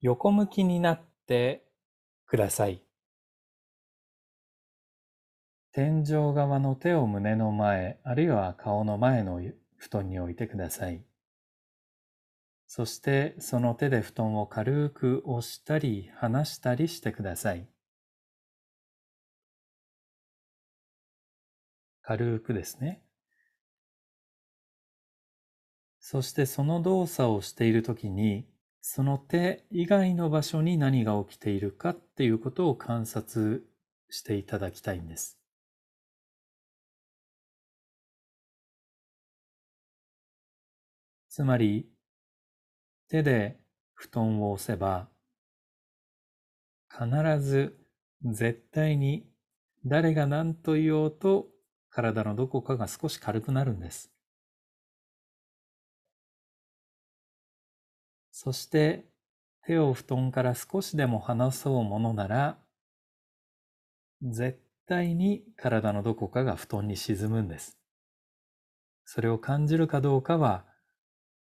横向きになってください。天井側の手を胸の前、あるいは顔の前の布団に置いてください。そしてその手で布団を軽く押したり離したりしてください。軽くですね。そしてその動作をしているときに、その手以外の場所に何が起きているかっていうことを観察していただきたいんです。つまり、手で布団を押せば、必ず絶対に誰が何と言おうと体のどこかが少し軽くなるんです。そして手を布団から少しでも離そうものなら、絶対に体のどこかが布団に沈むんです。それを感じるかどうかは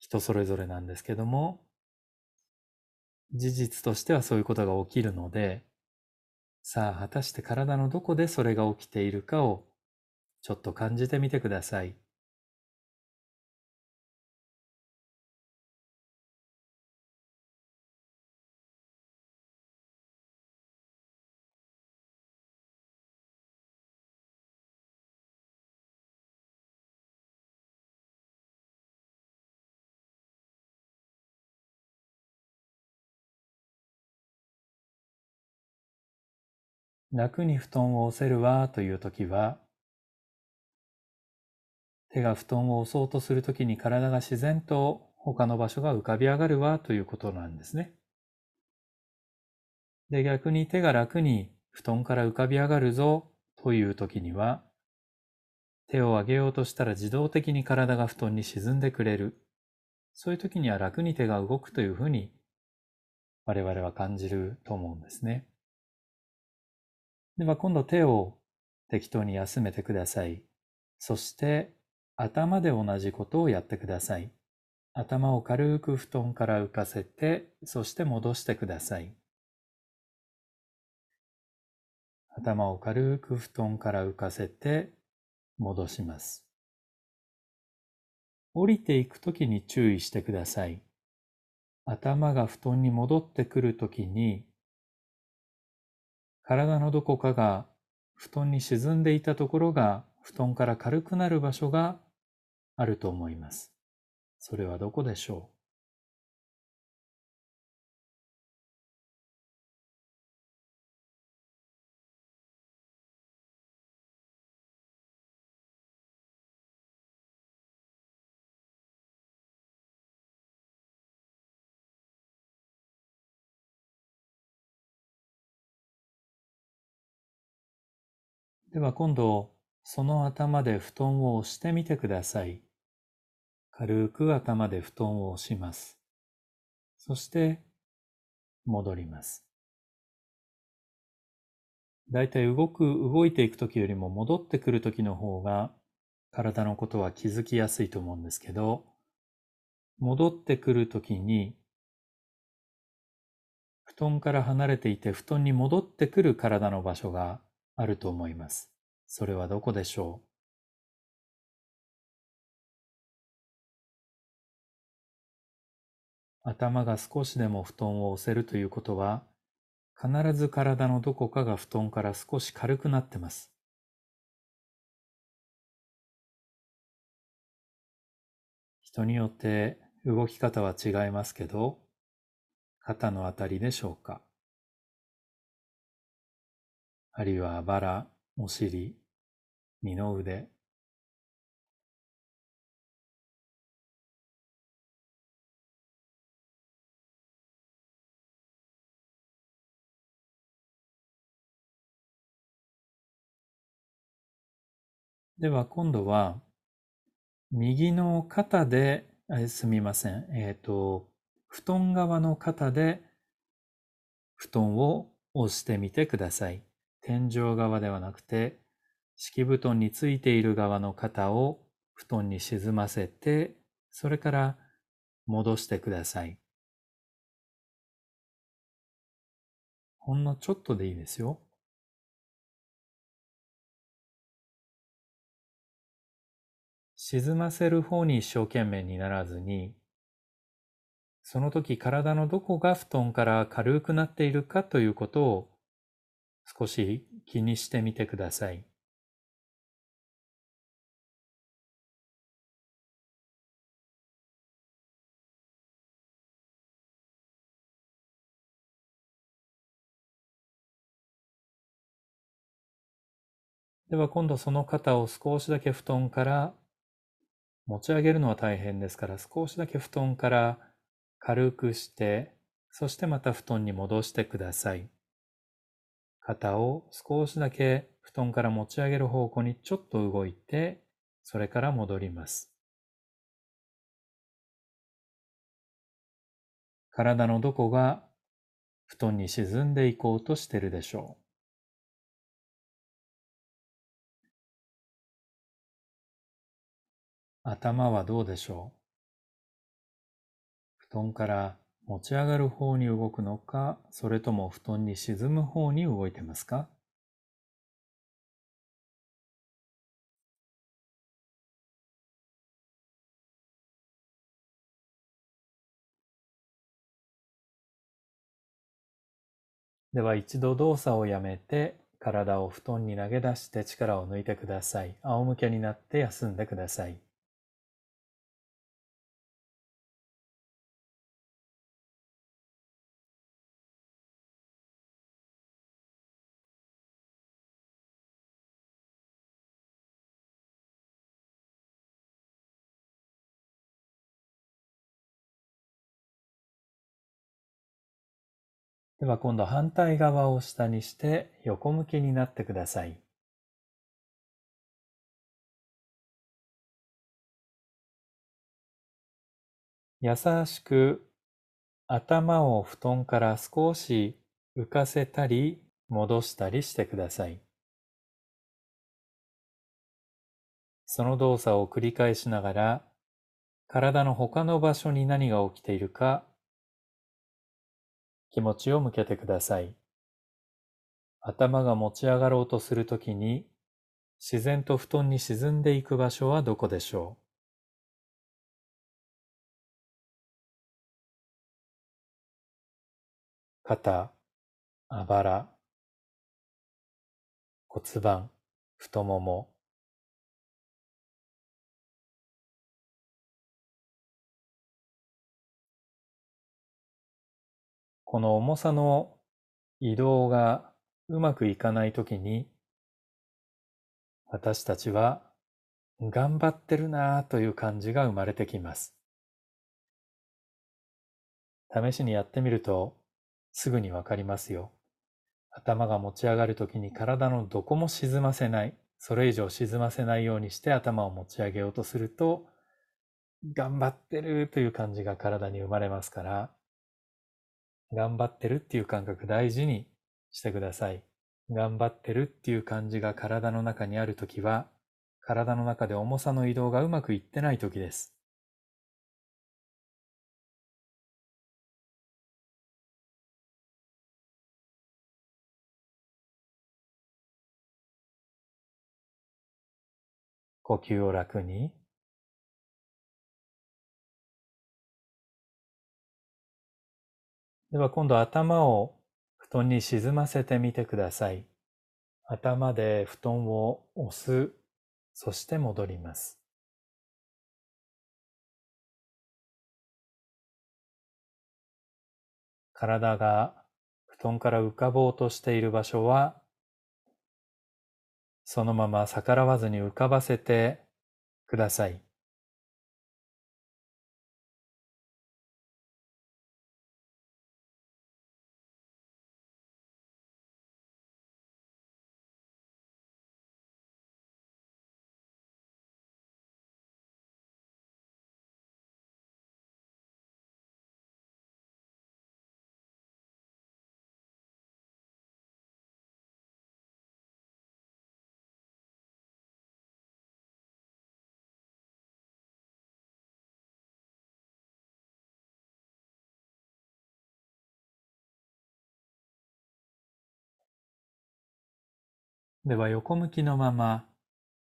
人それぞれなんですけども、事実としてはそういうことが起きるので、さあ果たして体のどこでそれが起きているかをちょっと感じてみてください。楽に布団を押せるわという時は、手が布団を押そうとするときに体が自然と他の場所が浮かび上がるわということなんですね。で、逆に手が楽に布団から浮かび上がるぞという時には、手を上げようとしたら自動的に体が布団に沈んでくれる。そういう時には楽に手が動くというふうに我々は感じると思うんですね。では今度手を適当に休めてください。そして頭で同じことをやってください。頭を軽く布団から浮かせて、そして戻してください。頭を軽く布団から浮かせて戻します。降りていくときに注意してください。頭が布団に戻ってくるときに体のどこかが布団に沈んでいたところが布団から軽くなる場所があると思います。それはどこでしょう？では今度、その頭で布団を押してみてください。軽く頭で布団を押します。そして戻ります。だいたい動く、動いていくときよりも戻ってくるときの方が体のことは気づきやすいと思うんですけど、戻ってくるときに布団から離れていて布団に戻ってくる体の場所があると思います。それはどこでしょう？頭が少しでも布団を押せるということは、必ず体のどこかが布団から少し軽くなってます。人によって動き方は違いますけど、肩のあたりでしょうか？あるいはあばら、お尻、二の腕、では今度は右の肩で、すみません。えっ、ー、と、布団側の肩で布団を押してみてください。天井側ではなくて、敷布団についている側の肩を布団に沈ませて、それから戻してください。ほんのちょっとでいいですよ。沈ませる方に一生懸命にならずに、その時体のどこが布団から軽くなっているかということを少し気にしてみてください。では今度その肩を少しだけ布団から持ち上げるのは大変ですから少しだけ布団から軽くしてそしてまた布団に戻してください。肩を少しだけ布団から持ち上げる方向にちょっと動いてそれから戻ります。体のどこが布団に沈んでいこうとしてるでしょう。頭はどうでしょう布団から持ち上がる方に動くのか、それとも布団に沈む方に動いてますか？では一度動作をやめて体を布団に投げ出して力を抜いてください。仰向けになって休んでください。では今度反対側を下にして横向きになってください。優しく頭を布団から少し浮かせたり戻したりしてください。その動作を繰り返しながら体の他の場所に何が起きているか気持ちを向けてください。頭が持ち上がろうとするときに、自然と布団に沈んでいく場所はどこでしょう？肩、あばら、骨盤、太もも、この重さの移動がうまくいかないときに、私たちは頑張ってるなぁという感じが生まれてきます。試しにやってみるとすぐにわかりますよ。頭が持ち上がるときに体のどこも沈ませない、それ以上沈ませないようにして頭を持ち上げようとすると、頑張ってるという感じが体に生まれますから、頑張ってるっていう感覚大事にしてください。頑張ってるっていう感じが体の中にあるときは、体の中で重さの移動がうまくいってないときです。呼吸を楽にでは今度頭を布団に沈ませてみてください。頭で布団を押す、そして戻ります。体が布団から浮かぼうとしている場所は、そのまま逆らわずに浮かばせてください。では横向きのまま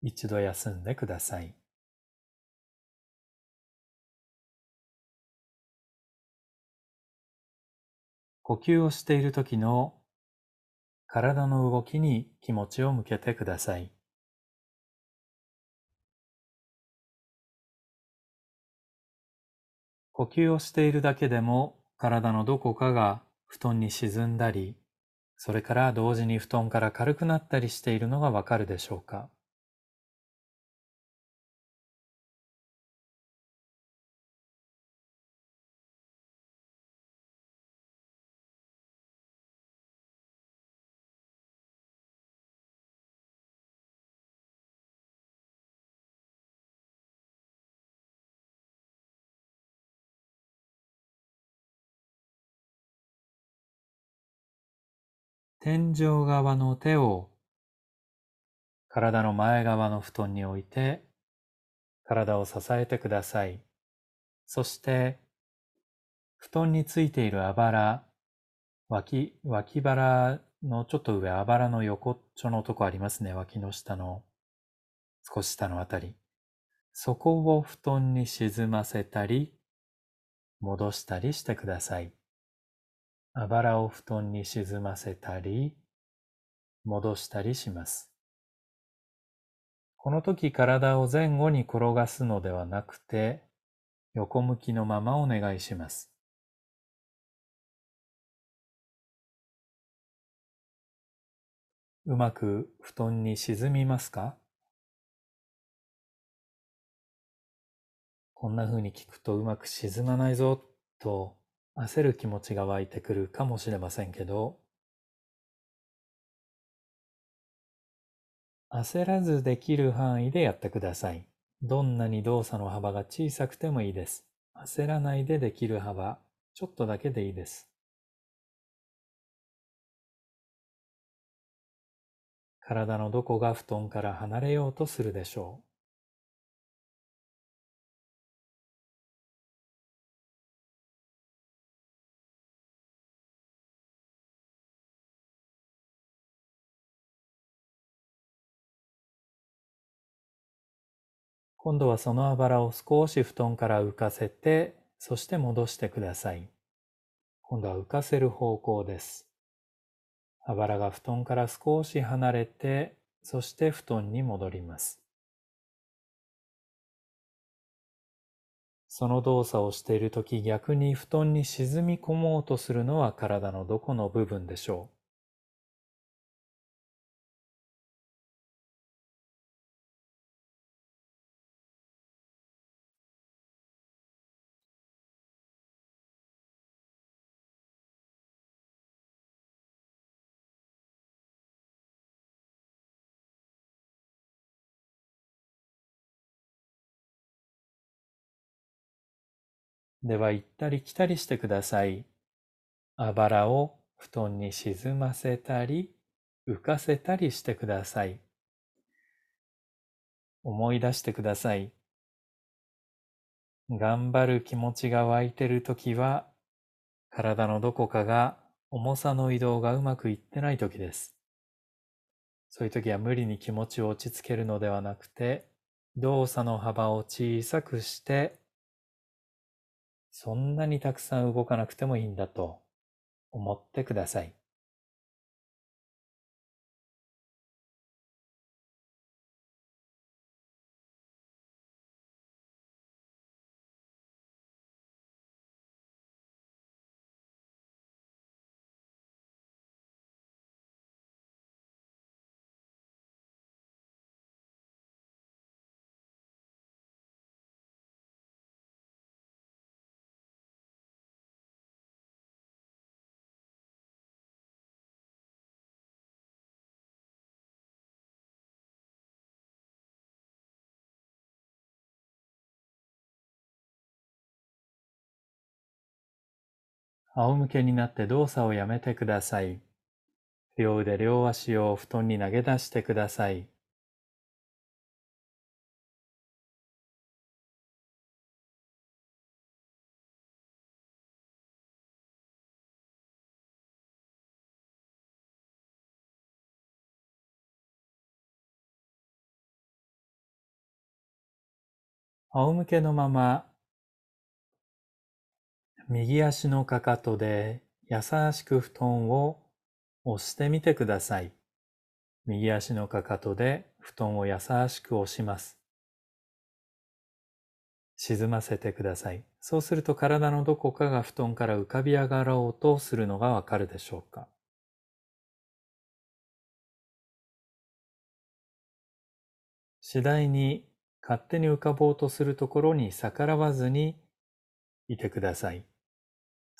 一度休んでください。呼吸をしている時の体の動きに気持ちを向けてください。呼吸をしているだけでも体のどこかが布団に沈んだり、それから同時に布団から軽くなったりしているのがわかるでしょうか？天井側の手を体の前側の布団に置いて体を支えてください。そして布団についているあばら、脇、脇腹のちょっと上、あばらの横っちょのとこありますね。脇の下の少し下のあたり。そこを布団に沈ませたり、戻したりしてください。あばらを布団に沈ませたり、戻したりします。この時体を前後に転がすのではなくて、横向きのままお願いします。うまく布団に沈みますか？こんな風に聞くとうまく沈まないぞと焦る気持ちが湧いてくるかもしれませんけど、焦らずできる範囲でやってください。どんなに動作の幅が小さくてもいいです。焦らないでできる幅、ちょっとだけでいいです。体のどこが布団から離れようとするでしょう。今度はそのあばらを少し布団から浮かせて、そして戻してください。今度は浮かせる方向です。あばらが布団から少し離れて、そして布団に戻ります。その動作をしているとき逆に布団に沈み込もうとするのは体のどこの部分でしょう？では行ったり来たりしてください。あばらを布団に沈ませたり浮かせたりしてください。思い出してください。頑張る気持ちが湧いてるときは体のどこかが重さの移動がうまくいってないときです。そういうときは無理に気持ちを落ち着けるのではなくて動作の幅を小さくしてそんなにたくさん動かなくてもいいんだと思ってください。仰向けになって動作をやめてください。両腕両足を布団に投げ出してください。仰向けのまま右足のかかとで優しく布団を押してみてください。右足のかかとで布団を優しく押します。沈ませてください。そうすると体のどこかが布団から浮かび上がろうとするのがわかるでしょうか。次第に勝手に浮かぼうとするところに逆らわずにいてください。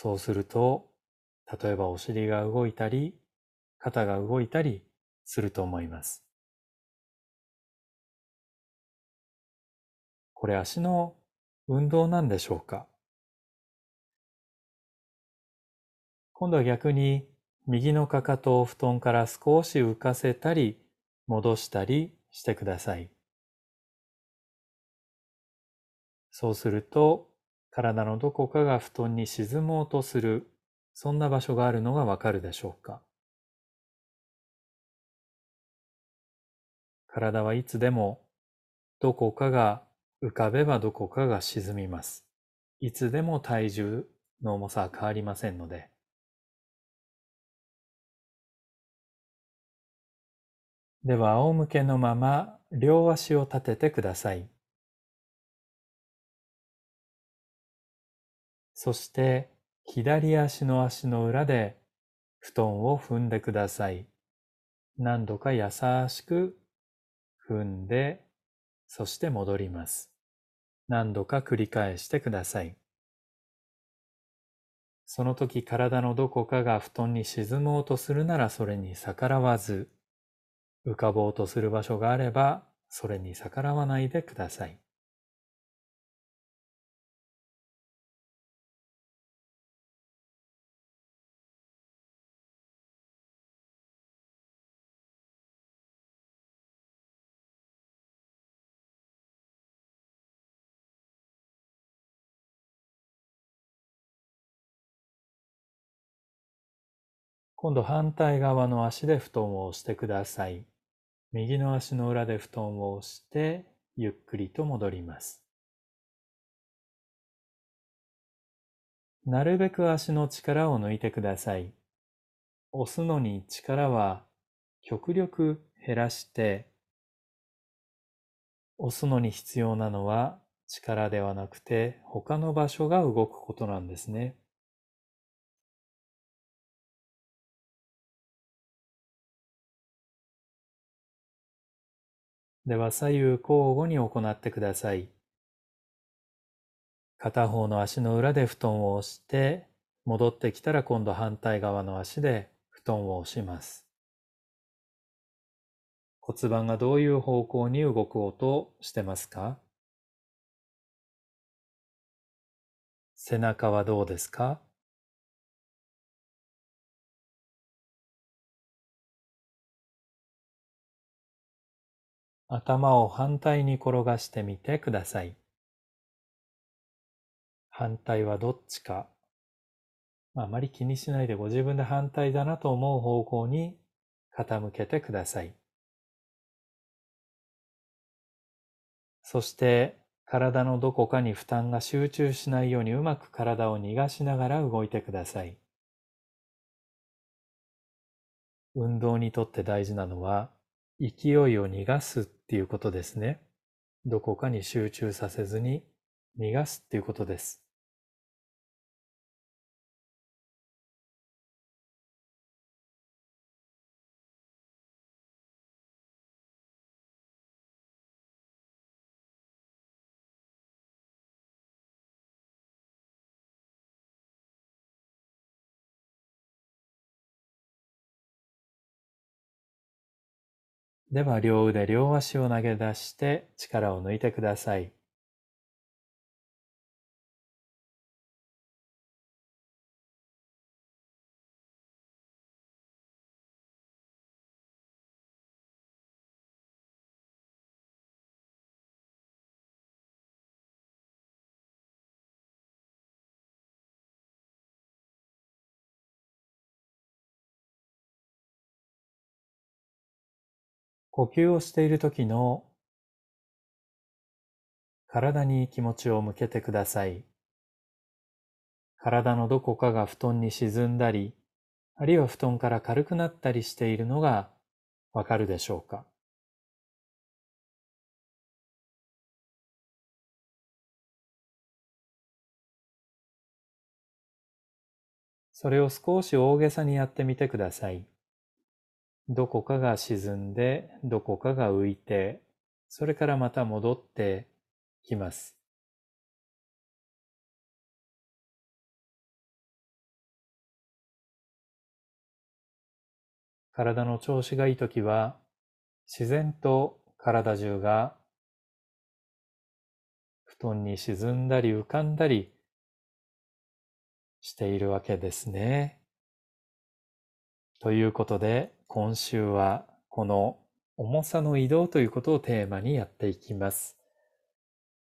そうすると、例えばお尻が動いたり、肩が動いたりすると思います。これ足の運動なんでしょうか？今度は逆に右のかかとを布団から少し浮かせたり戻したりしてください。そうすると体のどこかが布団に沈もうとするそんな場所があるのがわかるでしょうか？体はいつでもどこかが浮かべばどこかが沈みます。いつでも体重の重さは変わりませんので。では仰向けのまま両足を立ててください。そして左足の足の裏で布団を踏んでください。何度か優しく踏んでそして戻ります。何度か繰り返してください。その時体のどこかが布団に沈もうとするならそれに逆らわず、浮かぼうとする場所があればそれに逆らわないでください。今度反対側の足で布団を押してください。右の足の裏で布団を押してゆっくりと戻ります。なるべく足の力を抜いてください。押すのに力は極力減らして押すのに必要なのは力ではなくて他の場所が動くことなんですね。では左右交互に行ってください。片方の足の裏で布団を押して、戻ってきたら今度反対側の足で布団を押します。骨盤がどういう方向に動こうとしてますか？背中はどうですか？頭を反対に転がしてみてください。反対はどっちか、あまり気にしないでご自分で反対だなと思う方向に傾けてください。そして体のどこかに負担が集中しないようにうまく体を逃がしながら動いてください。運動にとって大事なのは勢いを逃がすっていうことですね。どこかに集中させずに逃がすっていうことです。では両腕両足を投げ出して力を抜いてください。呼吸をしている時の体に気持ちを向けてください。体のどこかが布団に沈んだり、あるいは布団から軽くなったりしているのがわかるでしょうか？それを少し大げさにやってみてください。どこかが沈んで、どこかが浮いて、それからまた戻ってきます。体の調子がいいときは、自然と体中が布団に沈んだり浮かんだりしているわけですね。ということで、今週はこの重さの移動ということをテーマにやっていきます。